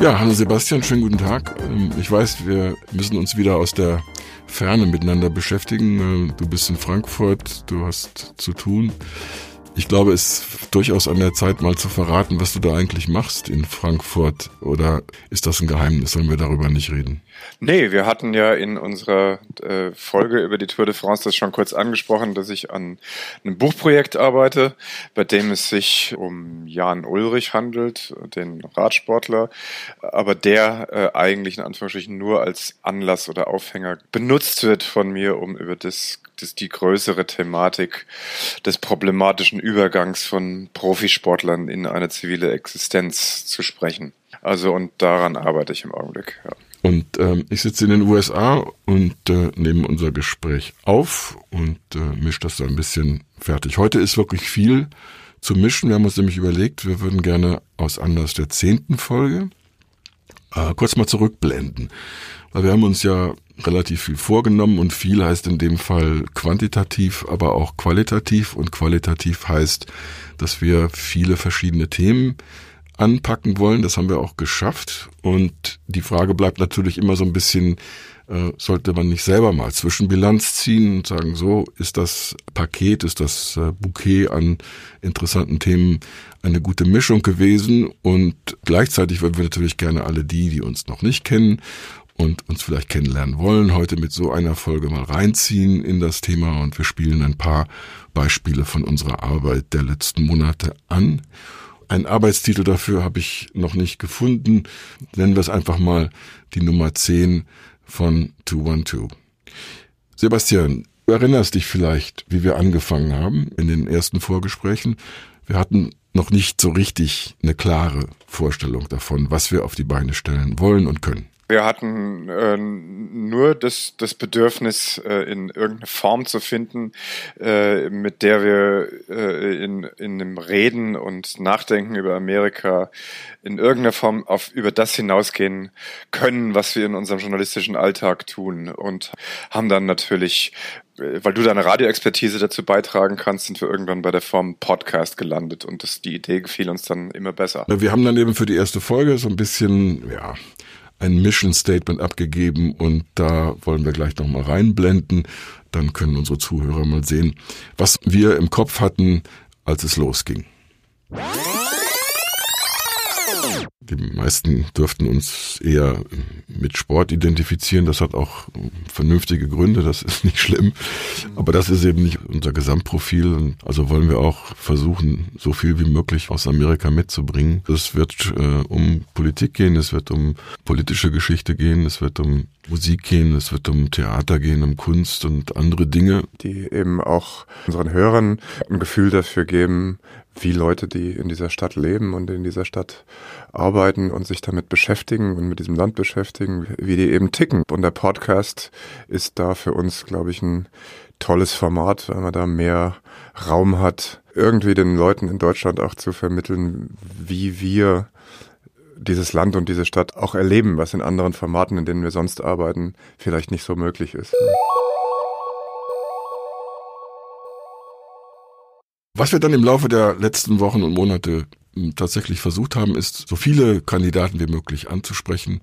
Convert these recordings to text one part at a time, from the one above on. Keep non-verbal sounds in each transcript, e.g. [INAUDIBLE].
Ja, hallo Sebastian, schönen guten Tag. Ähm, ich weiß, wir müssen uns wieder aus der Ferne miteinander beschäftigen. Äh, du bist in Frankfurt, du hast zu tun. Ich glaube, es ist durchaus an der Zeit, mal zu verraten, was du da eigentlich machst in Frankfurt. Oder ist das ein Geheimnis? Sollen wir darüber nicht reden? Nee, wir hatten ja in unserer äh, Folge über die Tour de France das schon kurz angesprochen, dass ich an einem Buchprojekt arbeite, bei dem es sich um Jan Ulrich handelt, den Radsportler, aber der äh, eigentlich in Anführungsstrichen nur als Anlass oder Aufhänger benutzt wird von mir, um über das, das die größere Thematik des problematischen Übergangs von Profisportlern in eine zivile Existenz zu sprechen. Also und daran arbeite ich im Augenblick. Ja. Und ähm, ich sitze in den USA und äh, nehme unser Gespräch auf und äh, mische das da ein bisschen fertig. Heute ist wirklich viel zu mischen. Wir haben uns nämlich überlegt, wir würden gerne aus Anlass der zehnten Folge äh, kurz mal zurückblenden. Weil wir haben uns ja relativ viel vorgenommen und viel heißt in dem Fall quantitativ, aber auch qualitativ. Und qualitativ heißt, dass wir viele verschiedene Themen anpacken wollen. Das haben wir auch geschafft. Und die Frage bleibt natürlich immer so ein bisschen, äh, sollte man nicht selber mal Zwischenbilanz ziehen und sagen, so ist das Paket, ist das äh, Bouquet an interessanten Themen eine gute Mischung gewesen. Und gleichzeitig würden wir natürlich gerne alle die, die uns noch nicht kennen und uns vielleicht kennenlernen wollen, heute mit so einer Folge mal reinziehen in das Thema und wir spielen ein paar Beispiele von unserer Arbeit der letzten Monate an. Einen Arbeitstitel dafür habe ich noch nicht gefunden. Nennen wir es einfach mal die Nummer 10 von 212. Sebastian, du erinnerst dich vielleicht, wie wir angefangen haben in den ersten Vorgesprächen. Wir hatten noch nicht so richtig eine klare Vorstellung davon, was wir auf die Beine stellen wollen und können. Wir hatten äh, nur das, das Bedürfnis, äh, in irgendeine Form zu finden, äh, mit der wir äh, in, in einem Reden und Nachdenken über Amerika in irgendeiner Form auf, über das hinausgehen können, was wir in unserem journalistischen Alltag tun. Und haben dann natürlich äh, weil du deine Radioexpertise dazu beitragen kannst, sind wir irgendwann bei der Form Podcast gelandet und das, die Idee gefiel uns dann immer besser. Wir haben dann eben für die erste Folge so ein bisschen, ja, ein Mission Statement abgegeben und da wollen wir gleich nochmal reinblenden. Dann können unsere Zuhörer mal sehen, was wir im Kopf hatten, als es losging. Die meisten dürften uns eher mit Sport identifizieren. Das hat auch vernünftige Gründe, das ist [LAUGHS] nicht schlimm. Aber das ist eben nicht unser Gesamtprofil. Also wollen wir auch versuchen, so viel wie möglich aus Amerika mitzubringen. Es wird äh, um Politik gehen, es wird um politische Geschichte gehen, es wird um Musik gehen, es wird um Theater gehen, um Kunst und andere Dinge. Die eben auch unseren Hörern ein Gefühl dafür geben, wie Leute, die in dieser Stadt leben und in dieser Stadt arbeiten und sich damit beschäftigen und mit diesem Land beschäftigen, wie die eben ticken. Und der Podcast ist da für uns, glaube ich, ein tolles Format, weil man da mehr Raum hat, irgendwie den Leuten in Deutschland auch zu vermitteln, wie wir dieses Land und diese Stadt auch erleben, was in anderen Formaten, in denen wir sonst arbeiten, vielleicht nicht so möglich ist. Was wir dann im Laufe der letzten Wochen und Monate hm, tatsächlich versucht haben, ist, so viele Kandidaten wie möglich anzusprechen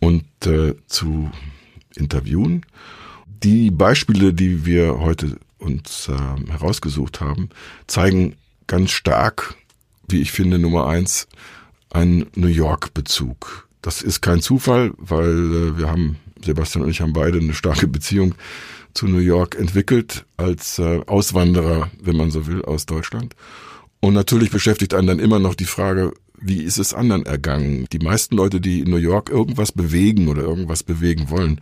und äh, zu interviewen. Die Beispiele, die wir heute uns äh, herausgesucht haben, zeigen ganz stark, wie ich finde, Nummer eins, einen New York-Bezug. Das ist kein Zufall, weil äh, wir haben, Sebastian und ich haben beide eine starke Beziehung zu New York entwickelt als äh, Auswanderer, wenn man so will, aus Deutschland. Und natürlich beschäftigt einen dann immer noch die Frage, wie ist es anderen ergangen? Die meisten Leute, die in New York irgendwas bewegen oder irgendwas bewegen wollen,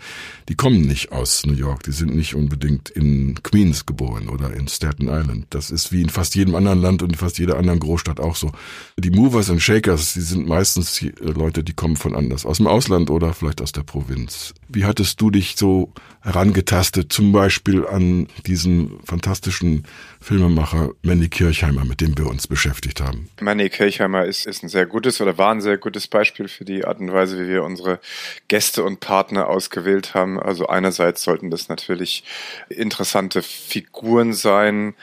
die kommen nicht aus New York. Die sind nicht unbedingt in Queens geboren oder in Staten Island. Das ist wie in fast jedem anderen Land und in fast jeder anderen Großstadt auch so. Die Movers und Shakers, die sind meistens Leute, die kommen von anders, aus dem Ausland oder vielleicht aus der Provinz. Wie hattest du dich so herangetastet, zum Beispiel an diesen fantastischen Filmemacher Manny Kirchheimer, mit dem wir uns beschäftigt haben? Manny Kirchheimer ist, ist ein sehr gutes oder war ein sehr gutes Beispiel für die Art und Weise, wie wir unsere Gäste und Partner ausgewählt haben. Also einerseits sollten das natürlich interessante Figuren sein,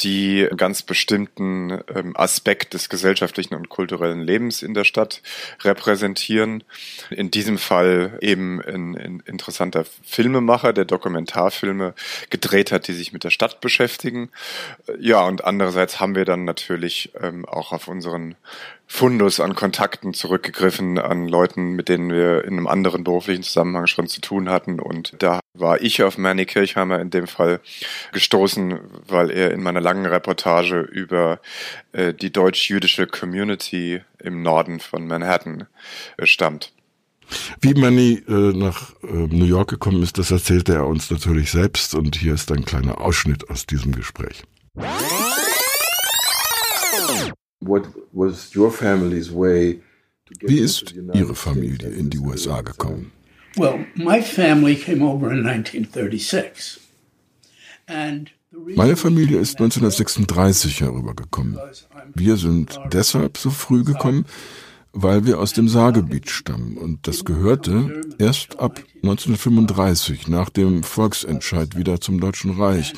die einen ganz bestimmten ähm, Aspekt des gesellschaftlichen und kulturellen Lebens in der Stadt repräsentieren. In diesem Fall eben ein, ein interessanter Filmemacher, der Dokumentarfilme gedreht hat, die sich mit der Stadt beschäftigen. Ja, und andererseits haben wir dann natürlich ähm, auch auf unseren Fundus an Kontakten zurückgegriffen, an Leuten, mit denen wir in einem anderen beruflichen Zusammenhang schon zu tun hatten. Und da war ich auf Manny Kirchheimer in dem Fall gestoßen, weil er in meiner langen Reportage über äh, die deutsch-jüdische Community im Norden von Manhattan äh, stammt. Wie Manny äh, nach äh, New York gekommen ist, das erzählte er uns natürlich selbst und hier ist ein kleiner Ausschnitt aus diesem Gespräch. Wie ist Ihre Familie in die USA gekommen? Well, my family came over in 1936. Meine Familie ist 1936 herübergekommen. Wir sind deshalb so früh gekommen, weil wir aus dem Saargebiet stammen und das gehörte erst ab 1935 nach dem Volksentscheid wieder zum Deutschen Reich.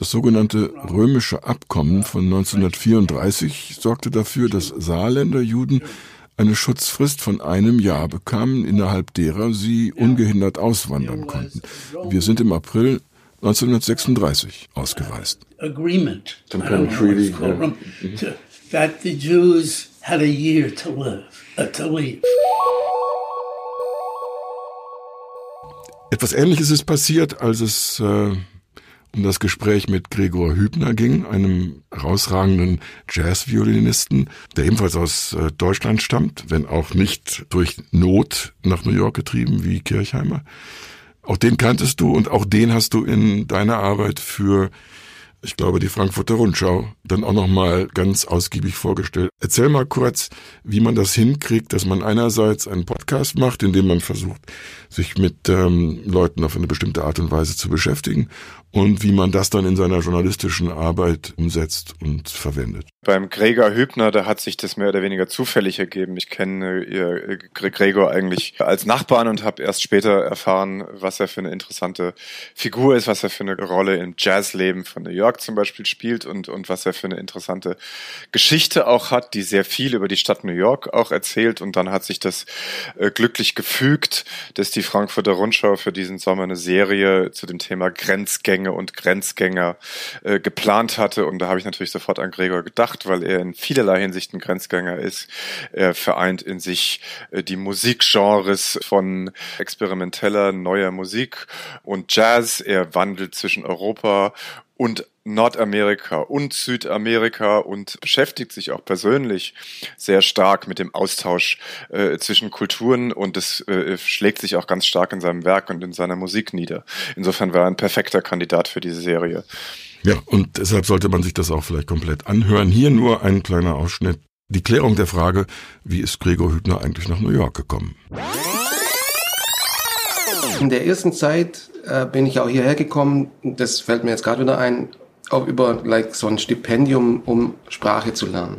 Das sogenannte Römische Abkommen von 1934 sorgte dafür, dass Saarländer Juden eine Schutzfrist von einem Jahr bekamen, innerhalb derer sie ungehindert auswandern konnten. Wir sind im April 1936 ausgereist. Agreement. Some kind of treaty. That the Jews had a year to live, uh, to leave. Etwas Ähnliches ist passiert, als es äh, um das Gespräch mit Gregor Hübner ging, einem herausragenden Jazzviolinisten, der ebenfalls aus äh, Deutschland stammt, wenn auch nicht durch Not nach New York getrieben wie Kirchheimer. Auch den kanntest du und auch den hast du in deiner Arbeit für ich glaube, die Frankfurter Rundschau dann auch nochmal ganz ausgiebig vorgestellt. Erzähl mal kurz, wie man das hinkriegt, dass man einerseits einen Podcast macht, in dem man versucht, sich mit ähm, Leuten auf eine bestimmte Art und Weise zu beschäftigen und wie man das dann in seiner journalistischen Arbeit umsetzt und verwendet. Beim Gregor Hübner, da hat sich das mehr oder weniger zufällig ergeben. Ich kenne ihr Gregor eigentlich als Nachbarn und habe erst später erfahren, was er für eine interessante Figur ist, was er für eine Rolle im Jazzleben von New York zum Beispiel spielt und, und was er für eine interessante Geschichte auch hat, die sehr viel über die Stadt New York auch erzählt. Und dann hat sich das äh, glücklich gefügt, dass die Frankfurter Rundschau für diesen Sommer eine Serie zu dem Thema Grenzgänge Grenzgänge und Grenzgänger äh, geplant hatte. Und da habe ich natürlich sofort an Gregor gedacht, weil er in vielerlei Hinsicht ein Grenzgänger ist. Er vereint in sich äh, die Musikgenres von experimenteller neuer Musik und Jazz. Er wandelt zwischen Europa und Nordamerika und Südamerika und beschäftigt sich auch persönlich sehr stark mit dem Austausch äh, zwischen Kulturen und das äh, schlägt sich auch ganz stark in seinem Werk und in seiner Musik nieder. Insofern war er ein perfekter Kandidat für diese Serie. Ja, und deshalb sollte man sich das auch vielleicht komplett anhören. Hier nur ein kleiner Ausschnitt. Die Klärung der Frage, wie ist Gregor Hübner eigentlich nach New York gekommen? In der ersten Zeit äh, bin ich auch hierher gekommen, das fällt mir jetzt gerade wieder ein, auch über like, so ein Stipendium, um Sprache zu lernen.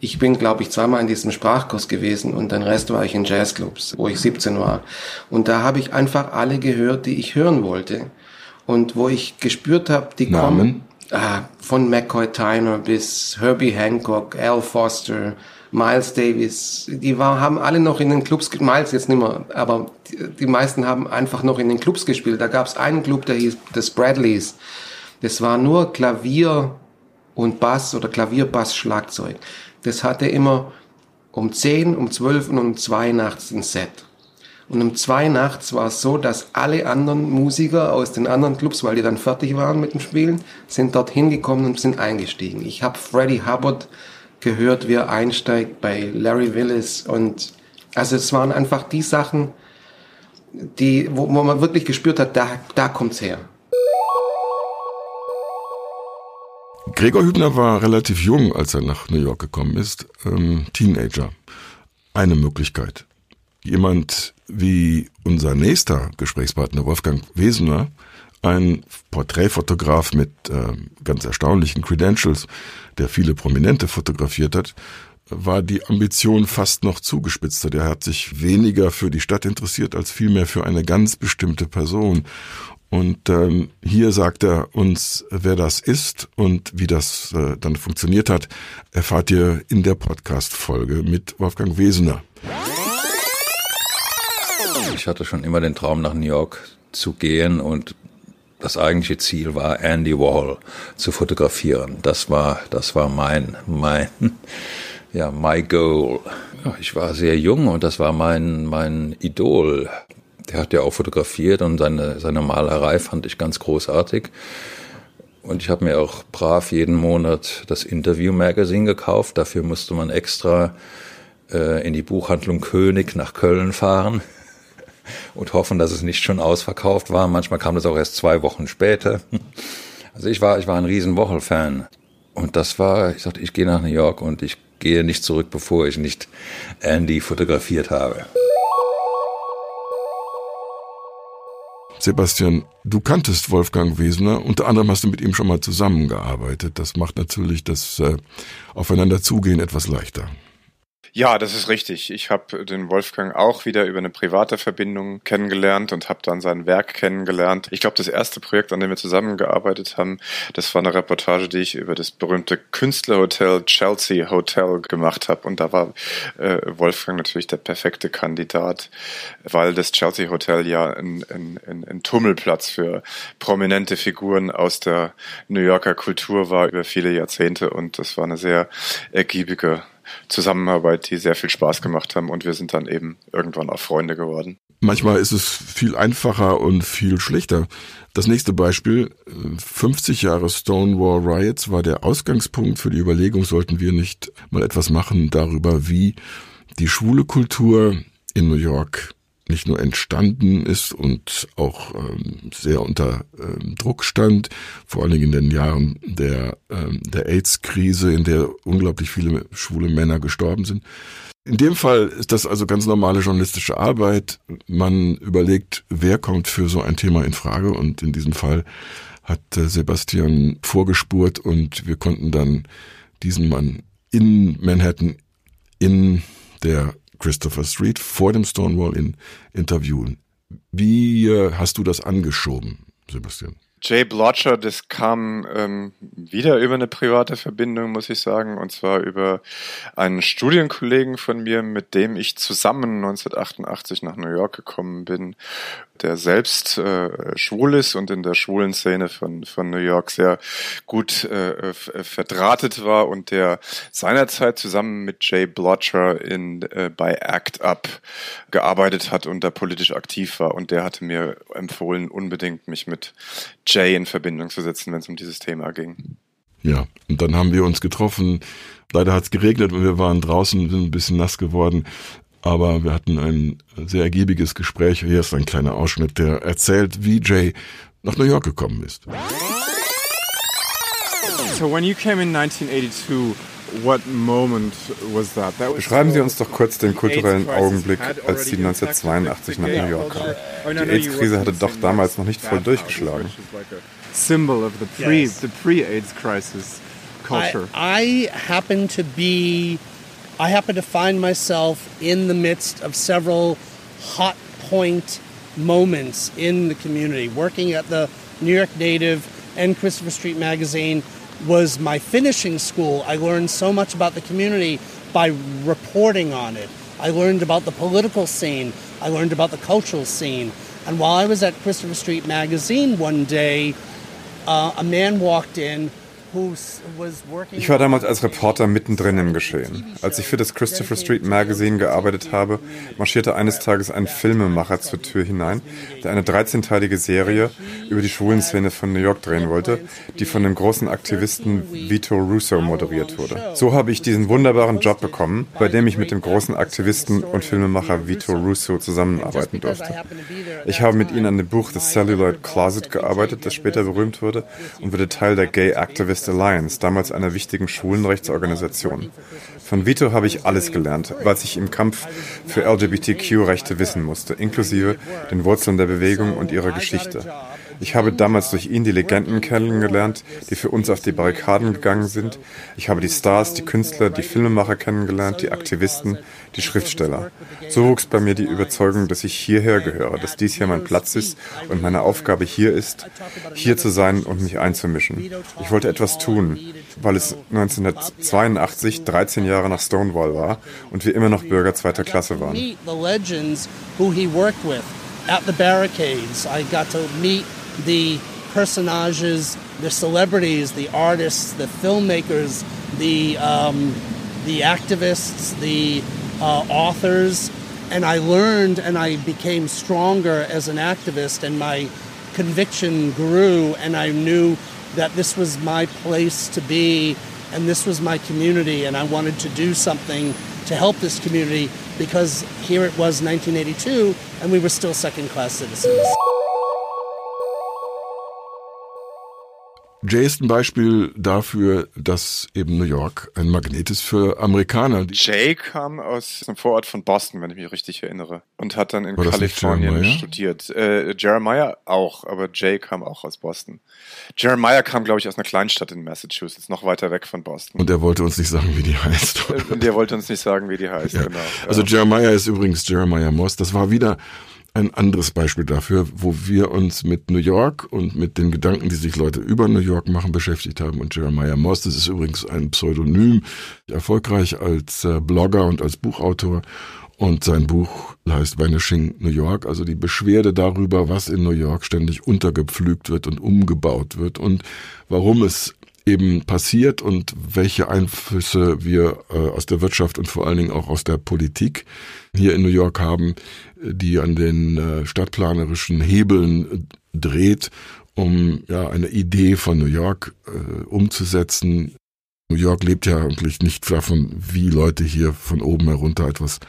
Ich bin, glaube ich, zweimal in diesem Sprachkurs gewesen und den Rest war ich in Jazzclubs, wo ich 17 war. Und da habe ich einfach alle gehört, die ich hören wollte. Und wo ich gespürt habe, die Namen? kommen ah, von McCoy Tyner bis Herbie Hancock, Al Foster, Miles Davis, die war, haben alle noch in den Clubs, Miles jetzt nicht mehr, aber die, die meisten haben einfach noch in den Clubs gespielt. Da gab es einen Club, der hieß das Bradleys. Das war nur Klavier und Bass oder Klavier, Bass, Schlagzeug. Das hatte immer um 10, um 12 und um 2 nachts ein Set. Und um 2 nachts war es so, dass alle anderen Musiker aus den anderen Clubs, weil die dann fertig waren mit dem Spielen, sind dort hingekommen und sind eingestiegen. Ich habe Freddie Hubbard gehört, wie er einsteigt bei Larry Willis und also es waren einfach die Sachen, die, wo, wo man wirklich gespürt hat, da, da kommt's her. Gregor Hübner war relativ jung, als er nach New York gekommen ist, ähm, Teenager. Eine Möglichkeit. Jemand wie unser nächster Gesprächspartner Wolfgang Wesener, ein Porträtfotograf mit äh, ganz erstaunlichen Credentials, der viele Prominente fotografiert hat, war die Ambition fast noch zugespitzter. Der hat sich weniger für die Stadt interessiert als vielmehr für eine ganz bestimmte Person. Und ähm, hier sagt er uns, wer das ist und wie das äh, dann funktioniert hat, erfahrt ihr in der Podcast-Folge mit Wolfgang Wesener. Ich hatte schon immer den Traum, nach New York zu gehen und das eigentliche Ziel war, Andy Warhol zu fotografieren. Das war, das war mein, mein, [LAUGHS] ja, my goal. Ich war sehr jung und das war mein, mein Idol. Der hat ja auch fotografiert und seine, seine Malerei fand ich ganz großartig. Und ich habe mir auch brav jeden Monat das Interview Magazine gekauft. Dafür musste man extra äh, in die Buchhandlung König nach Köln fahren und hoffen, dass es nicht schon ausverkauft war. Manchmal kam das auch erst zwei Wochen später. Also ich war, ich war ein riesen Wochel-Fan. Und das war, ich sagte, ich gehe nach New York und ich gehe nicht zurück, bevor ich nicht Andy fotografiert habe. Sebastian, du kanntest Wolfgang Wesener, unter anderem hast du mit ihm schon mal zusammengearbeitet. Das macht natürlich das äh, Aufeinanderzugehen etwas leichter. Ja, das ist richtig. Ich habe den Wolfgang auch wieder über eine private Verbindung kennengelernt und habe dann sein Werk kennengelernt. Ich glaube, das erste Projekt, an dem wir zusammengearbeitet haben, das war eine Reportage, die ich über das berühmte Künstlerhotel Chelsea Hotel gemacht habe. Und da war äh, Wolfgang natürlich der perfekte Kandidat, weil das Chelsea Hotel ja ein, ein, ein, ein Tummelplatz für prominente Figuren aus der New Yorker Kultur war über viele Jahrzehnte. Und das war eine sehr ergiebige Zusammenarbeit, die sehr viel Spaß gemacht haben und wir sind dann eben irgendwann auch Freunde geworden. Manchmal ist es viel einfacher und viel schlechter. Das nächste Beispiel, 50 Jahre Stonewall Riots war der Ausgangspunkt für die Überlegung, sollten wir nicht mal etwas machen darüber, wie die schwule Kultur in New York nicht nur entstanden ist und auch ähm, sehr unter ähm, Druck stand, vor allen Dingen in den Jahren der, ähm, der AIDS-Krise, in der unglaublich viele schwule Männer gestorben sind. In dem Fall ist das also ganz normale journalistische Arbeit. Man überlegt, wer kommt für so ein Thema in Frage und in diesem Fall hat äh, Sebastian vorgespurt und wir konnten dann diesen Mann in Manhattan in der Christopher Street vor dem Stonewall in interviewen. Wie äh, hast du das angeschoben, Sebastian? Jay Blotcher, das kam ähm, wieder über eine private Verbindung, muss ich sagen, und zwar über einen Studienkollegen von mir, mit dem ich zusammen 1988 nach New York gekommen bin der selbst äh, schwul ist und in der schwulen Szene von, von New York sehr gut äh, verdrahtet war und der seinerzeit zusammen mit Jay Blotcher in, äh, bei ACT UP gearbeitet hat und da politisch aktiv war. Und der hatte mir empfohlen, unbedingt mich mit Jay in Verbindung zu setzen, wenn es um dieses Thema ging. Ja, und dann haben wir uns getroffen. Leider hat es geregnet und wir waren draußen, sind ein bisschen nass geworden. Aber wir hatten ein sehr ergiebiges Gespräch. Hier ist ein kleiner Ausschnitt, der erzählt, wie Jay nach New York gekommen ist. So when you came in 1982, what moment was that? that was Beschreiben Sie uns doch kurz den kulturellen Augenblick, als Sie 1982 nach New York kamen. Oh, Die AIDS-Krise hatte doch damals noch nicht voll durchgeschlagen. Symbol of the pre the pre-AIDS crisis culture. I, I happen to be I happen to find myself in the midst of several hot point moments in the community. Working at the New York Native and Christopher Street Magazine was my finishing school. I learned so much about the community by reporting on it. I learned about the political scene. I learned about the cultural scene. And while I was at Christopher Street Magazine one day, uh, a man walked in Ich war damals als Reporter mittendrin im Geschehen. Als ich für das Christopher Street Magazine gearbeitet habe, marschierte eines Tages ein Filmemacher zur Tür hinein, der eine 13-teilige Serie über die Schwulenszene von New York drehen wollte, die von dem großen Aktivisten Vito Russo moderiert wurde. So habe ich diesen wunderbaren Job bekommen, bei dem ich mit dem großen Aktivisten und Filmemacher Vito Russo zusammenarbeiten durfte. Ich habe mit ihm an dem Buch The Celluloid Closet gearbeitet, das später berühmt wurde und wurde Teil der Gay Activist Activist Alliance, damals einer wichtigen Schwulenrechtsorganisation. Von Vito habe ich alles gelernt, was ich im Kampf für LGBTQ-Rechte wissen musste, inklusive den Wurzeln der Bewegung und ihrer Geschichte. Ich habe damals durch ihn die Legenden kennengelernt, die für uns auf die Barrikaden gegangen sind. Ich habe die Stars, die Künstler, die Filmemacher kennengelernt, die Aktivisten, die Schriftsteller. So wuchs bei mir die Überzeugung, dass ich hierher gehöre, dass dies hier mein Platz ist und meine Aufgabe hier ist, hier zu sein und mich einzumischen. Ich wollte etwas tun, weil es 1982 13 Jahre nach Stonewall war und wir immer noch Bürger zweiter Klasse waren. at the barricades. I got to meet the personages, the celebrities, the artists, the filmmakers, the um, the activists, the uh, authors, and I learned and I became stronger as an activist, and my conviction grew, and I knew that this was my place to be, and this was my community, and I wanted to do something to help this community because here it was 1982 and we were still second class citizens. Jay ist ein Beispiel dafür, dass eben New York ein Magnet ist für Amerikaner. Jay kam aus einem Vorort von Boston, wenn ich mich richtig erinnere, und hat dann in Kalifornien studiert. Äh, Jeremiah auch, aber Jay kam auch aus Boston. Jeremiah kam, glaube ich, aus einer Kleinstadt in Massachusetts, noch weiter weg von Boston. Und er wollte uns nicht sagen, wie die heißt. und er wollte uns nicht sagen, wie die heißt, ja. genau. Also Jeremiah ist übrigens Jeremiah Moss. Das war wieder ein anderes Beispiel dafür, wo wir uns mit New York und mit den Gedanken, die sich Leute über New York machen, beschäftigt haben. Und Jeremiah Moss, das ist übrigens ein Pseudonym, erfolgreich als äh, Blogger und als Buchautor. Und sein Buch heißt Vanishing New York, also die Beschwerde darüber, was in New York ständig untergepflügt wird und umgebaut wird und warum es eben passiert und welche Einflüsse wir äh, aus der Wirtschaft und vor allen Dingen auch aus der Politik hier in New York haben, die an den äh, stadtplanerischen Hebeln äh, dreht, um ja eine Idee von New York äh, umzusetzen. New York lebt ja eigentlich nicht davon, wie Leute hier von oben herunter etwas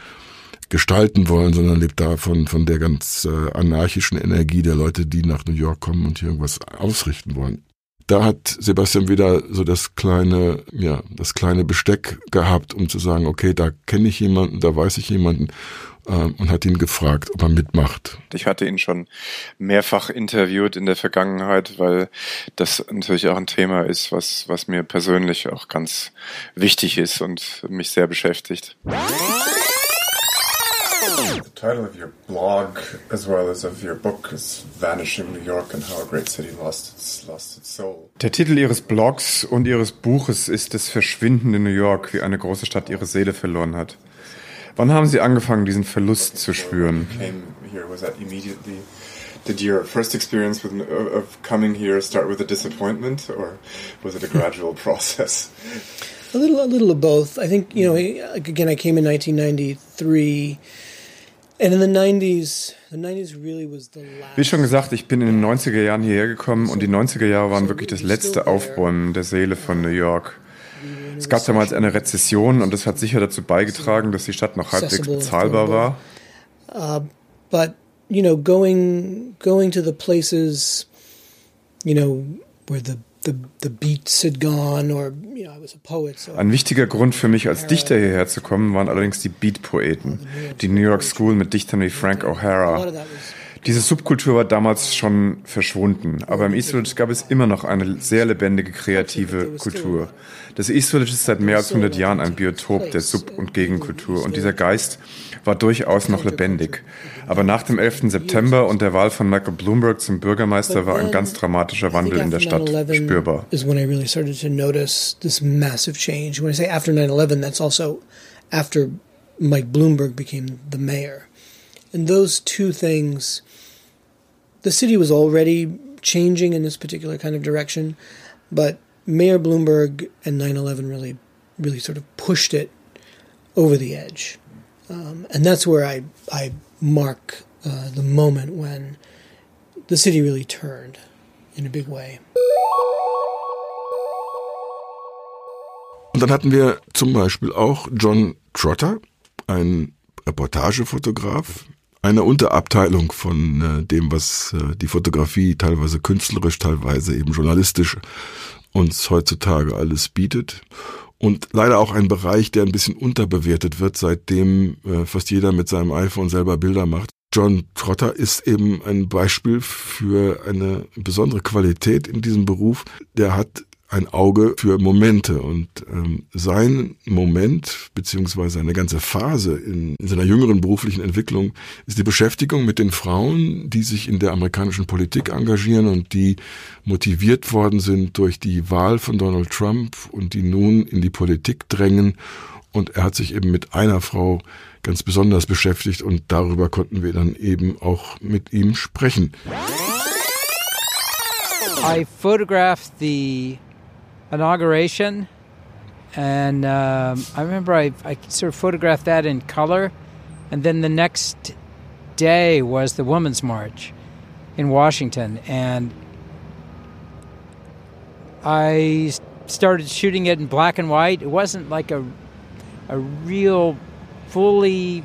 gestalten wollen, sondern lebt davon von der ganz äh, anarchischen Energie der Leute, die nach New York kommen und hier irgendwas ausrichten wollen da hat Sebastian wieder so das kleine, ja, das kleine Besteck gehabt, um zu sagen, okay, da kenne ich jemanden, da weiß ich jemanden äh, und hat ihn gefragt, ob er mitmacht. Ich hatte ihn schon mehrfach interviewt in der Vergangenheit, weil das natürlich auch ein Thema ist, was, was mir persönlich auch ganz wichtig ist und mich sehr beschäftigt. The title of your blog, as well as of your book, is "Vanishing New York and How a Great City Lost Its, lost its Soul." Der Titel Ihres Blogs und Ihres Buches ist "Das Verschwinden in New York, wie eine große Stadt ihre Seele verloren hat." Wann haben Sie angefangen, diesen Verlust zu spüren? Did your first experience with, of coming here start with a disappointment, or was it a gradual [LAUGHS] process? A little, a little of both. I think you know. Again, I came in 1993. Wie schon gesagt, ich bin in den 90er Jahren hierher gekommen und die 90er Jahre waren wirklich das letzte Aufbäumen der Seele von New York. Es gab damals eine Rezession und das hat sicher dazu beigetragen, dass die Stadt noch halbwegs bezahlbar war. Uh, but you know, going going to the places, you know, where the ein wichtiger Grund für mich als Dichter hierher zu kommen waren allerdings die Beat-Poeten, die New York School mit Dichtern wie Frank O'Hara. Diese Subkultur war damals schon verschwunden, aber im East Village gab es immer noch eine sehr lebendige kreative Kultur. Das East Village ist seit mehr als 100 Jahren ein Biotop der Sub- und Gegenkultur. Und dieser Geist war durchaus noch lebendig. Aber nach dem 11. September und der Wahl von Michael Bloomberg zum Bürgermeister war ein ganz dramatischer Wandel in der Stadt spürbar. Is when I really started to notice this massive change. When I say after 9/11, that's also after Mike Bloomberg became the mayor. And those two things, the city was already changing in this particular kind of direction, but Mayor Bloomberg and 9/11 really, really sort of pushed it over the edge. Um, and that's where I, I mark uh, the moment when the city really turned in a big way. Und dann hatten wir zum Beispiel auch John Trotter, ein Reportagefotograf, eine Unterabteilung von äh, dem, was äh, die Fotografie teilweise künstlerisch, teilweise eben journalistisch uns heutzutage alles bietet und leider auch ein Bereich, der ein bisschen unterbewertet wird, seitdem äh, fast jeder mit seinem iPhone selber Bilder macht. John Trotter ist eben ein Beispiel für eine besondere Qualität in diesem Beruf. Der hat ein Auge für Momente und ähm, sein Moment beziehungsweise eine ganze Phase in, in, seiner jüngeren beruflichen Entwicklung ist die Beschäftigung mit den Frauen, die sich in der amerikanischen Politik engagieren und die motiviert worden sind durch die Wahl von Donald Trump und die nun in die Politik drängen und er hat sich eben mit einer Frau ganz besonders beschäftigt und darüber konnten wir dann eben auch mit ihm sprechen. I photographed the inauguration, and um, I remember I, I sort of photographed that in color, and then the next day was the Women's March in Washington, and I started shooting it in black and white. It wasn't like a a real fully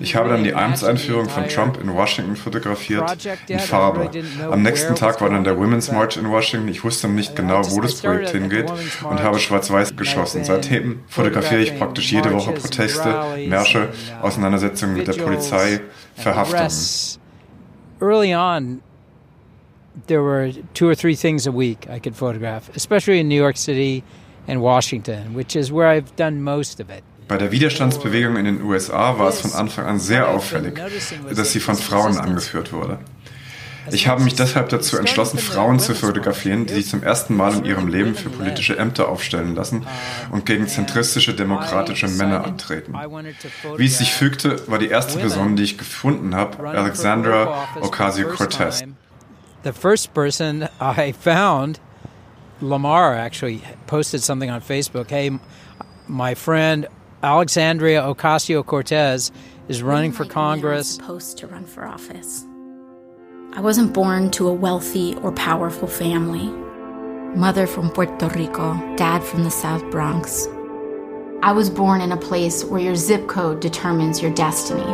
Ich habe dann die Amtseinführung von Trump in Washington fotografiert, in Farbe. Am nächsten Tag war dann der Women's March in Washington. Ich wusste nicht genau, wo das Projekt hingeht und habe schwarz-weiß geschossen. Seitdem fotografiere ich praktisch jede Woche Proteste, Märsche, Auseinandersetzungen mit der Polizei, Verhaftungen. Early on, there were two or three things a week I could photograph, especially in New York City and Washington, which is where I've done most of it. Bei der Widerstandsbewegung in den USA war es von Anfang an sehr auffällig, dass sie von Frauen angeführt wurde. Ich habe mich deshalb dazu entschlossen, Frauen zu fotografieren, die sich zum ersten Mal in ihrem Leben für politische Ämter aufstellen lassen und gegen zentristische demokratische Männer antreten. Wie es sich fügte, war die erste Person, die ich gefunden habe, Alexandra Ocasio-Cortez. The first person I found, Lamar actually posted something on Facebook. Hey, my friend Alexandria Ocasio Cortez is running for Congress. Supposed to run for office. I wasn't born to a wealthy or powerful family. Mother from Puerto Rico, dad from the South Bronx. I was born in a place where your zip code determines your destiny.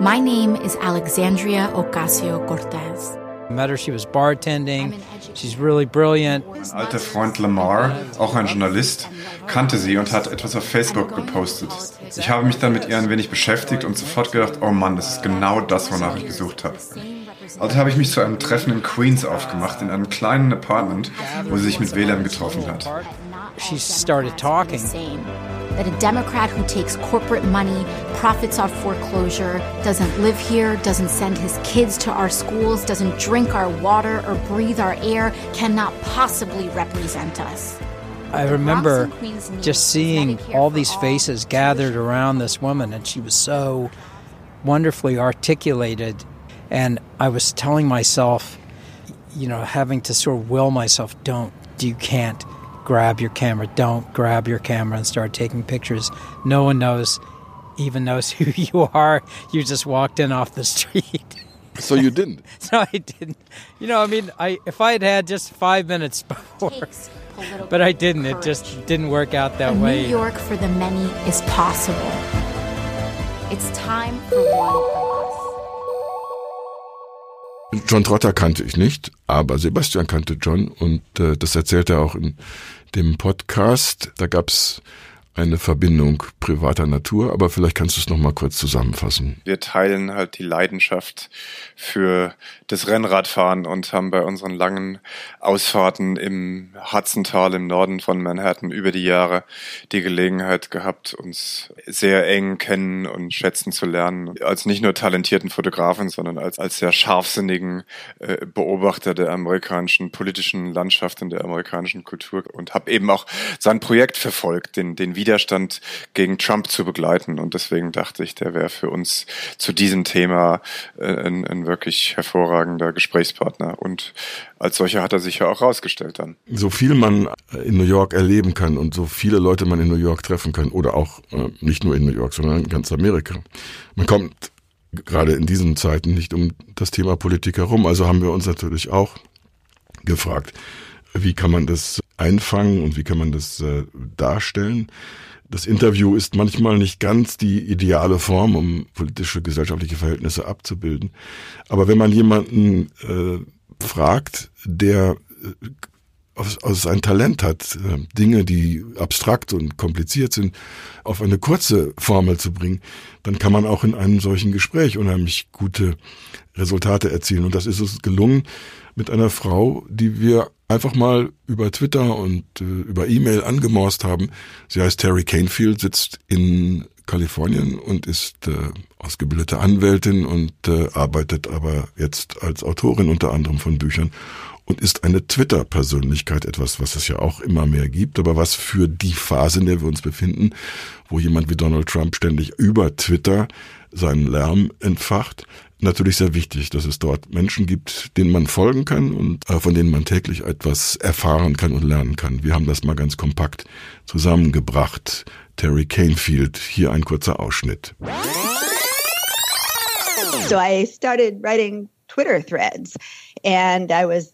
My name is Alexandria Ocasio Cortez. Met her, she was bartending. She's really brilliant. Mein alter Freund Lamar, auch ein Journalist, kannte sie und hat etwas auf Facebook gepostet. Ich habe mich dann mit ihr ein wenig beschäftigt und sofort gedacht, oh Mann, das ist genau das, wonach ich gesucht habe. Also habe ich mich zu einem Treffen in Queens aufgemacht, in einem kleinen Apartment, wo sie sich mit WLAN getroffen hat. She started talking. That a Democrat who takes corporate money, profits off foreclosure, doesn't live here, doesn't send his kids to our schools, doesn't drink our water or breathe our air, cannot possibly represent us. I remember just seeing all these faces gathered around this woman, and she was so wonderfully articulated. And I was telling myself, you know, having to sort of will myself, don't, you can't grab your camera, don't grab your camera and start taking pictures. No one knows, even knows [LAUGHS] who you are. You just walked in off the [LAUGHS] street. So you didn't? [LAUGHS] no, I didn't. You know, I mean, I if I had had just five minutes before. But I didn't. It just didn't work out that a way. New York for the many is possible. It's time for one John Trotter kannte ich nicht, aber Sebastian kannte John und äh, das erzählt er auch in dem Podcast. Da gab's eine Verbindung privater Natur, aber vielleicht kannst du es noch mal kurz zusammenfassen. Wir teilen halt die Leidenschaft für das Rennradfahren und haben bei unseren langen Ausfahrten im Hudsontal im Norden von Manhattan über die Jahre die Gelegenheit gehabt, uns sehr eng kennen und schätzen zu lernen. Als nicht nur talentierten Fotografen, sondern als, als sehr scharfsinnigen äh, Beobachter der amerikanischen politischen Landschaft und der amerikanischen Kultur und habe eben auch sein Projekt verfolgt, den, den Widerstand gegen Trump zu begleiten. Und deswegen dachte ich, der wäre für uns zu diesem Thema äh, ein, ein wirklich hervorragender Gesprächspartner. Und als solcher hat er sich ja auch rausgestellt dann. So viel man in New York erleben kann und so viele Leute man in New York treffen kann oder auch äh, nicht nur in New York, sondern in ganz Amerika. Man kommt gerade in diesen Zeiten nicht um das Thema Politik herum. Also haben wir uns natürlich auch gefragt, wie kann man das einfangen und wie kann man das äh, darstellen. Das Interview ist manchmal nicht ganz die ideale Form, um politische, gesellschaftliche Verhältnisse abzubilden. Aber wenn man jemanden äh, fragt, der äh, aus ein Talent hat, äh, Dinge, die abstrakt und kompliziert sind, auf eine kurze Formel zu bringen, dann kann man auch in einem solchen Gespräch unheimlich gute Resultate erzielen. Und das ist uns gelungen mit einer Frau, die wir einfach mal über Twitter und äh, über E-Mail angemorst haben. Sie heißt Terry Canefield, sitzt in Kalifornien und ist äh, ausgebildete Anwältin und äh, arbeitet aber jetzt als Autorin unter anderem von Büchern und ist eine Twitter-Persönlichkeit, etwas, was es ja auch immer mehr gibt, aber was für die Phase, in der wir uns befinden, wo jemand wie Donald Trump ständig über Twitter seinen Lärm entfacht, natürlich sehr wichtig, dass es dort Menschen gibt, denen man folgen kann und äh, von denen man täglich etwas erfahren kann und lernen kann. Wir haben das mal ganz kompakt zusammengebracht. Terry Canefield, hier ein kurzer Ausschnitt. So I started writing Twitter threads and I was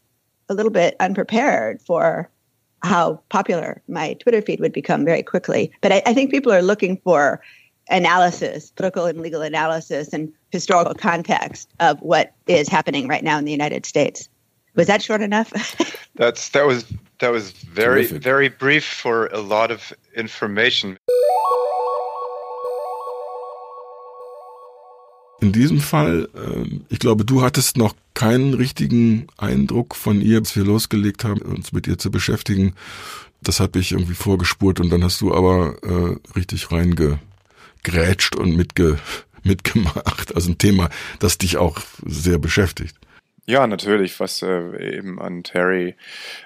a little bit unprepared for how popular my Twitter feed would become very quickly. But I, I think people are looking for analysis, political and legal analysis, and historical context of what is happening right now in the United States. Was that short enough? [LAUGHS] That's that was that was very Terrific. very brief for a lot of information. In diesem Fall, äh, ich glaube, du hattest noch keinen richtigen Eindruck von ihr, als wir losgelegt haben, uns mit ihr zu beschäftigen. Das habe ich irgendwie vorgespurt und dann hast du aber äh, richtig reingegrätscht und mitge mitgemacht. Also ein Thema, das dich auch sehr beschäftigt. Ja, natürlich. Was äh, eben an Terry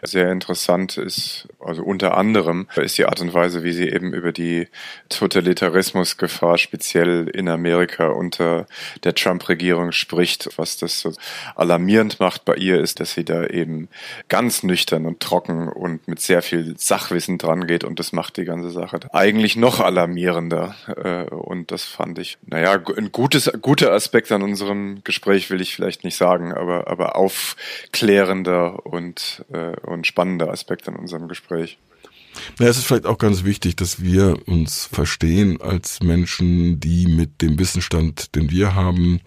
sehr interessant ist, also unter anderem, ist die Art und Weise, wie sie eben über die Totalitarismusgefahr speziell in Amerika unter der Trump-Regierung spricht. Was das so alarmierend macht bei ihr, ist, dass sie da eben ganz nüchtern und trocken und mit sehr viel Sachwissen dran geht und das macht die ganze Sache eigentlich noch alarmierender. Äh, und das fand ich, naja, ein gutes, guter Aspekt an unserem Gespräch will ich vielleicht nicht sagen, aber aber aufklärender und, äh, und spannender Aspekt an unserem Gespräch. Ja, es ist vielleicht auch ganz wichtig, dass wir uns verstehen als Menschen, die mit dem Wissensstand, den wir haben,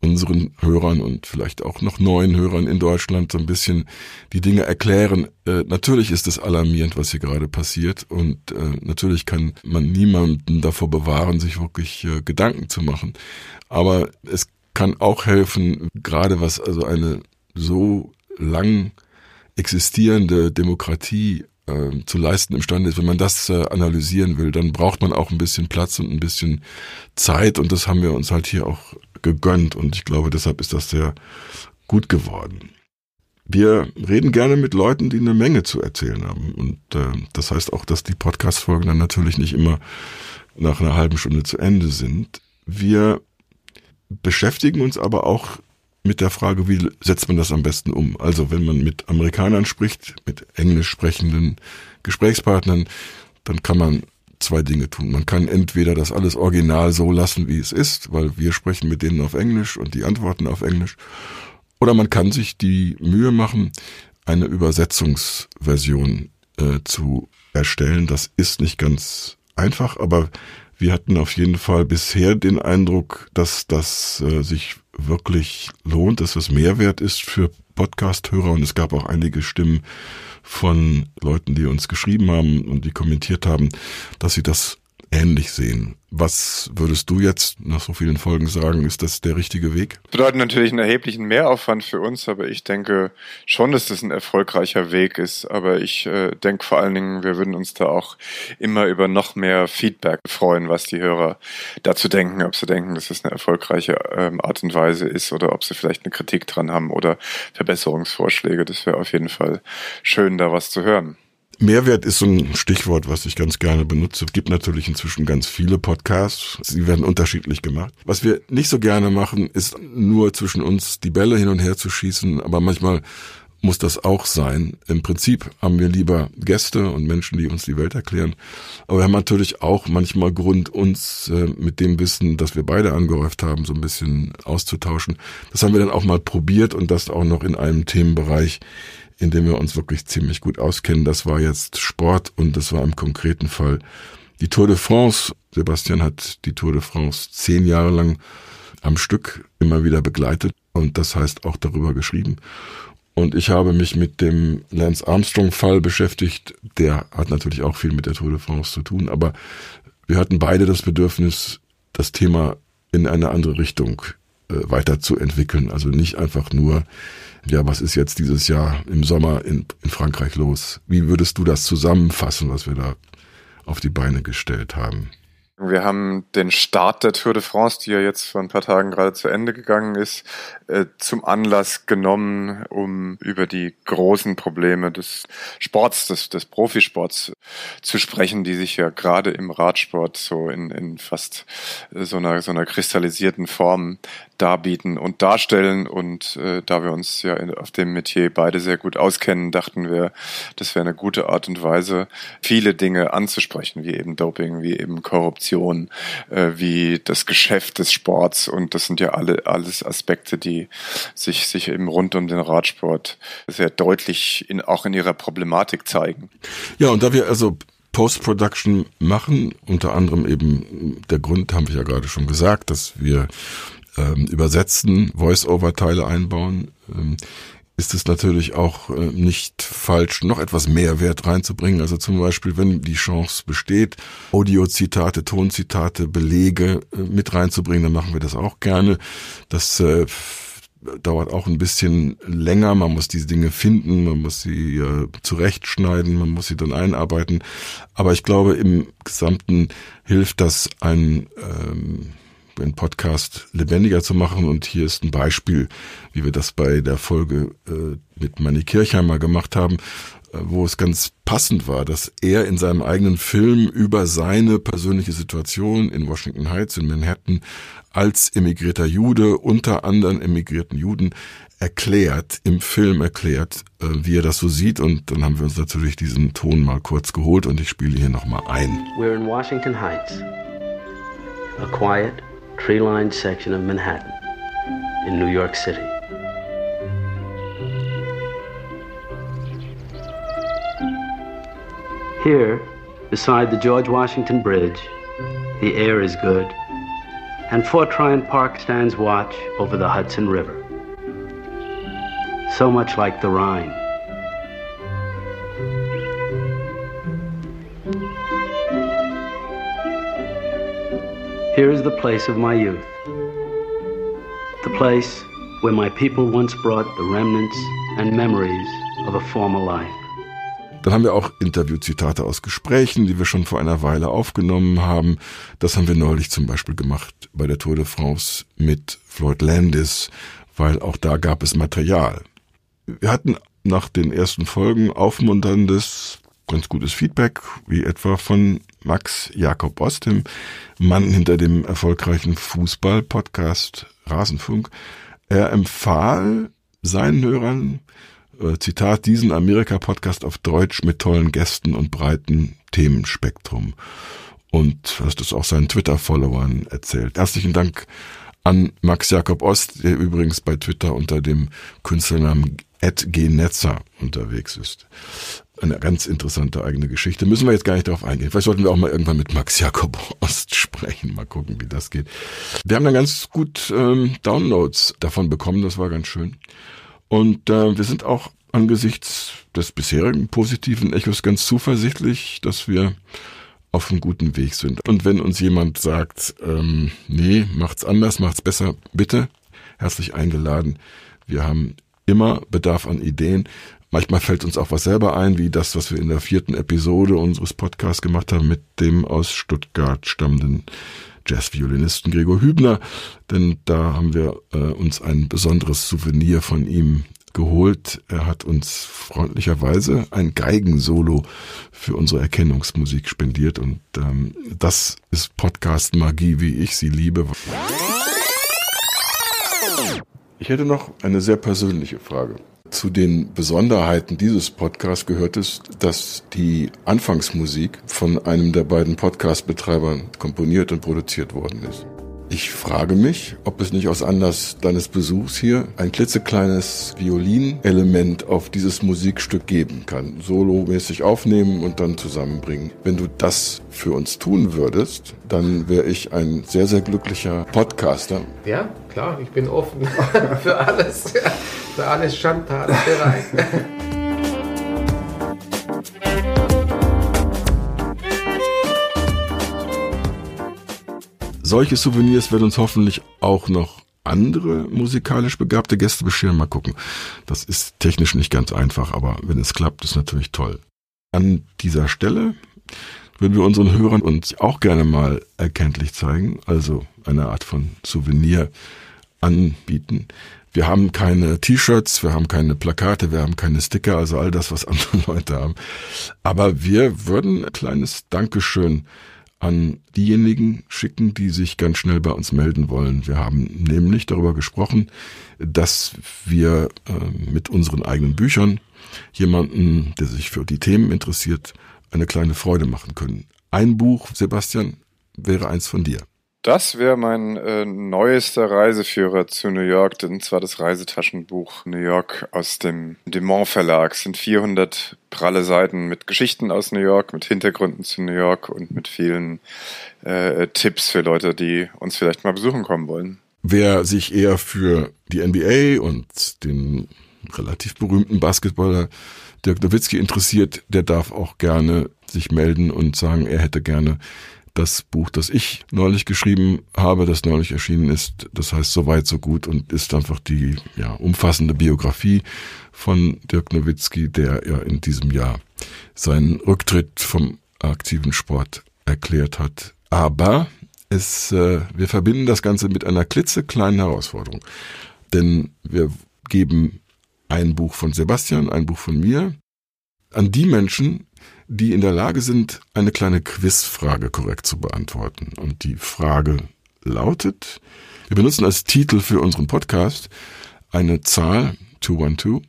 unseren Hörern und vielleicht auch noch neuen Hörern in Deutschland so ein bisschen die Dinge erklären. Äh, natürlich ist es alarmierend, was hier gerade passiert und äh, natürlich kann man niemanden davor bewahren, sich wirklich äh, Gedanken zu machen. Aber es kann auch helfen, gerade was also eine so lang existierende Demokratie äh, zu leisten imstande ist. Wenn man das äh, analysieren will, dann braucht man auch ein bisschen Platz und ein bisschen Zeit und das haben wir uns halt hier auch gegönnt und ich glaube, deshalb ist das sehr gut geworden. Wir reden gerne mit Leuten, die eine Menge zu erzählen haben und äh, das heißt auch, dass die Podcast-Folgen dann natürlich nicht immer nach einer halben Stunde zu Ende sind. Wir beschäftigen uns aber auch mit der Frage, wie setzt man das am besten um? Also wenn man mit Amerikanern spricht, mit englisch sprechenden Gesprächspartnern, dann kann man zwei Dinge tun. Man kann entweder das alles original so lassen, wie es ist, weil wir sprechen mit denen auf Englisch und die antworten auf Englisch. Oder man kann sich die Mühe machen, eine Übersetzungsversion äh, zu erstellen. Das ist nicht ganz einfach, aber wir hatten auf jeden Fall bisher den Eindruck, dass das äh, sich wirklich lohnt, dass es Mehrwert ist für Podcast-Hörer. Und es gab auch einige Stimmen von Leuten, die uns geschrieben haben und die kommentiert haben, dass sie das ähnlich sehen. Was würdest du jetzt nach so vielen Folgen sagen, ist das der richtige Weg? Das bedeutet natürlich einen erheblichen Mehraufwand für uns, aber ich denke schon, dass das ein erfolgreicher Weg ist. Aber ich äh, denke vor allen Dingen, wir würden uns da auch immer über noch mehr Feedback freuen, was die Hörer dazu denken, ob sie denken, dass das eine erfolgreiche ähm, Art und Weise ist oder ob sie vielleicht eine Kritik dran haben oder Verbesserungsvorschläge. Das wäre auf jeden Fall schön, da was zu hören. Mehrwert ist so ein Stichwort, was ich ganz gerne benutze. Es gibt natürlich inzwischen ganz viele Podcasts. Sie werden unterschiedlich gemacht. Was wir nicht so gerne machen, ist nur zwischen uns die Bälle hin und her zu schießen. Aber manchmal muss das auch sein. Im Prinzip haben wir lieber Gäste und Menschen, die uns die Welt erklären. Aber wir haben natürlich auch manchmal Grund, uns äh, mit dem Wissen, das wir beide angehäuft haben, so ein bisschen auszutauschen. Das haben wir dann auch mal probiert und das auch noch in einem Themenbereich, in dem wir uns wirklich ziemlich gut auskennen. Das war jetzt Sport und das war im konkreten Fall die Tour de France. Sebastian hat die Tour de France zehn Jahre lang am Stück immer wieder begleitet und das heißt auch darüber geschrieben. Und ich habe mich mit dem Lance Armstrong-Fall beschäftigt. Der hat natürlich auch viel mit der Tour de France zu tun, aber wir hatten beide das Bedürfnis, das Thema in eine andere Richtung äh, weiterzuentwickeln. Also nicht einfach nur, ja, was ist jetzt dieses Jahr im Sommer in, in Frankreich los? Wie würdest du das zusammenfassen, was wir da auf die Beine gestellt haben? Wir haben den Start der Tour de France, die ja jetzt vor ein paar Tagen gerade zu Ende gegangen ist, äh, zum Anlass genommen, um über die großen Probleme des Sports, des, des Profisports zu sprechen, die sich ja gerade im Radsport so in, in fast so einer, so einer kristallisierten Form darbieten und darstellen. Und äh, da wir uns ja in, auf dem Metier beide sehr gut auskennen, dachten wir, das wäre eine gute Art und Weise, viele Dinge anzusprechen, wie eben Doping, wie eben Korruption, äh, wie das Geschäft des Sports. Und das sind ja alle alles Aspekte, die sich, sich eben rund um den Radsport sehr deutlich in, auch in ihrer Problematik zeigen. Ja, und da wir also Post-Production machen, unter anderem eben der Grund, haben wir ja gerade schon gesagt, dass wir ähm, übersetzen, Voice-Over-Teile einbauen, ähm, ist es natürlich auch äh, nicht falsch, noch etwas mehr Wert reinzubringen. Also zum Beispiel, wenn die Chance besteht, Audiozitate, Tonzitate, Belege äh, mit reinzubringen, dann machen wir das auch gerne. Das äh, dauert auch ein bisschen länger. Man muss diese Dinge finden, man muss sie äh, zurechtschneiden, man muss sie dann einarbeiten. Aber ich glaube, im Gesamten hilft das ein ähm, den Podcast lebendiger zu machen. Und hier ist ein Beispiel, wie wir das bei der Folge äh, mit Manny Kirchheimer gemacht haben, äh, wo es ganz passend war, dass er in seinem eigenen Film über seine persönliche Situation in Washington Heights in Manhattan als emigrierter Jude, unter anderen emigrierten Juden, erklärt, im Film erklärt, äh, wie er das so sieht. Und dann haben wir uns natürlich diesen Ton mal kurz geholt und ich spiele hier nochmal ein. We're in Washington Heights. A quiet, tree lined section of Manhattan in New York City. Here, beside the George Washington Bridge, the air is good, and Fort Tryon Park stands watch over the Hudson River. So much like the Rhine. Here is the place of my youth. The place where my people once brought the remnants and memories of a former life. Dann haben wir auch Interviewzitate aus Gesprächen, die wir schon vor einer Weile aufgenommen haben. Das haben wir neulich zum Beispiel gemacht bei der Tour de France mit Floyd Landis, weil auch da gab es Material. Wir hatten nach den ersten Folgen aufmunterndes, ganz gutes Feedback, wie etwa von Max Jakob Ost, dem Mann hinter dem erfolgreichen Fußball-Podcast Rasenfunk. Er empfahl seinen Hörern, äh, Zitat, diesen Amerika-Podcast auf Deutsch mit tollen Gästen und breiten Themenspektrum. Und hast es auch seinen Twitter-Followern erzählt. Herzlichen Dank an Max Jakob Ost, der übrigens bei Twitter unter dem Künstlernamen Netzer unterwegs ist. Eine ganz interessante eigene Geschichte. Müssen wir jetzt gar nicht darauf eingehen. Vielleicht sollten wir auch mal irgendwann mit Max Jakob [LAUGHS] Ost sprechen. Mal gucken, wie das geht. Wir haben dann ganz gut ähm, Downloads davon bekommen. Das war ganz schön. Und äh, wir sind auch angesichts des bisherigen positiven Echos ganz zuversichtlich, dass wir auf einem guten Weg sind. Und wenn uns jemand sagt, ähm, nee, macht's anders, macht's besser, bitte herzlich eingeladen. Wir haben immer Bedarf an Ideen. Manchmal fällt uns auch was selber ein, wie das, was wir in der vierten Episode unseres Podcasts gemacht haben mit dem aus Stuttgart stammenden Jazzviolinisten Gregor Hübner. Denn da haben wir äh, uns ein besonderes Souvenir von ihm geholt. Er hat uns freundlicherweise ein Geigensolo für unsere Erkennungsmusik spendiert und ähm, das ist Podcast Magie, wie ich sie liebe. Ich hätte noch eine sehr persönliche Frage. Zu den Besonderheiten dieses Podcasts gehört es, dass die Anfangsmusik von einem der beiden Podcast-Betreibern komponiert und produziert worden ist. Ich frage mich, ob es nicht aus Anlass deines Besuchs hier ein klitzekleines Violinelement auf dieses Musikstück geben kann. Solomäßig aufnehmen und dann zusammenbringen. Wenn du das für uns tun würdest, dann wäre ich ein sehr, sehr glücklicher Podcaster. Ja, klar, ich bin offen [LAUGHS] für alles. [LAUGHS] Für alles Schandtaten bereit. Solche Souvenirs werden uns hoffentlich auch noch andere musikalisch begabte Gäste bescheren. Mal gucken. Das ist technisch nicht ganz einfach, aber wenn es klappt, ist natürlich toll. An dieser Stelle würden wir unseren Hörern uns auch gerne mal erkenntlich zeigen, also eine Art von Souvenir anbieten. Wir haben keine T-Shirts, wir haben keine Plakate, wir haben keine Sticker, also all das, was andere [LAUGHS] Leute haben. Aber wir würden ein kleines Dankeschön an diejenigen schicken, die sich ganz schnell bei uns melden wollen. Wir haben nämlich darüber gesprochen, dass wir äh, mit unseren eigenen Büchern jemanden, der sich für die Themen interessiert, eine kleine Freude machen können. Ein Buch, Sebastian, wäre eins von dir. Das wäre mein äh, neuester Reiseführer zu New York, und zwar das Reisetaschenbuch New York aus dem Dumont Verlag. Es sind 400 pralle Seiten mit Geschichten aus New York, mit Hintergründen zu New York und mit vielen äh, Tipps für Leute, die uns vielleicht mal besuchen kommen wollen. Wer sich eher für die NBA und den relativ berühmten Basketballer Dirk Nowitzki interessiert, der darf auch gerne sich melden und sagen, er hätte gerne das Buch, das ich neulich geschrieben habe, das neulich erschienen ist. Das heißt so weit, so gut und ist einfach die ja, umfassende Biografie von Dirk Nowitzki, der ja in diesem Jahr seinen Rücktritt vom aktiven Sport erklärt hat. Aber es, äh, wir verbinden das Ganze mit einer klitzekleinen Herausforderung. Denn wir geben ein Buch von Sebastian, ein Buch von mir an die Menschen, die in der Lage sind, eine kleine Quizfrage korrekt zu beantworten. Und die Frage lautet, wir benutzen als Titel für unseren Podcast eine Zahl 212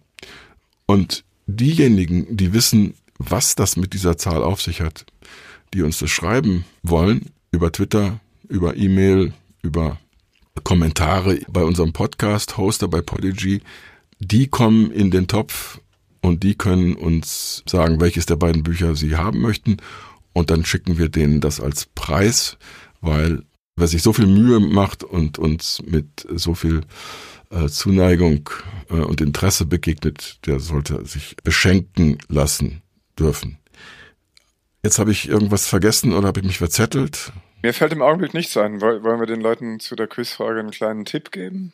und diejenigen, die wissen, was das mit dieser Zahl auf sich hat, die uns das schreiben wollen, über Twitter, über E-Mail, über Kommentare bei unserem Podcast, Hoster bei Podigy, die kommen in den Topf und die können uns sagen, welches der beiden Bücher sie haben möchten und dann schicken wir denen das als Preis, weil wer sich so viel Mühe macht und uns mit so viel äh, Zuneigung äh, und Interesse begegnet, der sollte sich beschenken lassen dürfen. Jetzt habe ich irgendwas vergessen oder habe ich mich verzettelt? Mir fällt im Augenblick nichts ein. Wollen wir den Leuten zu der Quizfrage einen kleinen Tipp geben?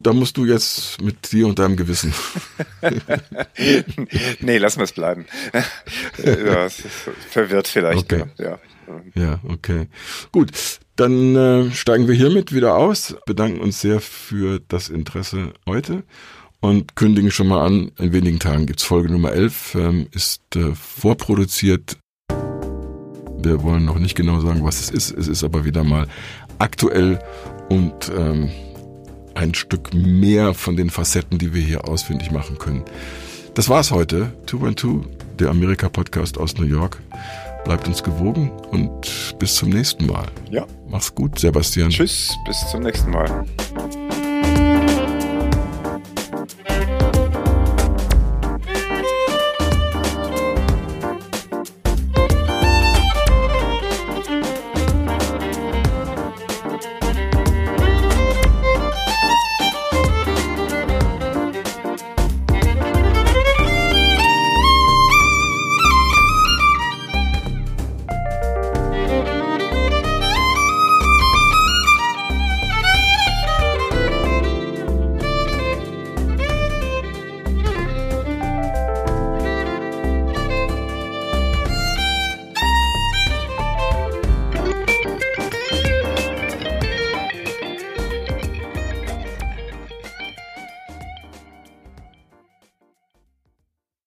Da musst du jetzt mit dir und deinem Gewissen. [LAUGHS] nee, lassen wir es bleiben. ja, es verwirrt vielleicht. Okay. Ja. ja, okay. Gut, dann äh, steigen wir hiermit wieder aus, bedanken uns sehr für das Interesse heute und kündigen schon mal an, in wenigen Tagen gibt's Folge Nummer 11, ähm, ist äh, vorproduziert. Wir wollen noch nicht genau sagen, was es ist. Es ist aber wieder mal aktuell und ähm, ein Stück mehr von den Facetten, die wir hier ausfindig machen können. Das war's heute. 212, der Amerika-Podcast aus New York. Bleibt uns gewogen und bis zum nächsten Mal. Ja. Mach's gut, Sebastian. Tschüss, bis zum nächsten Mal.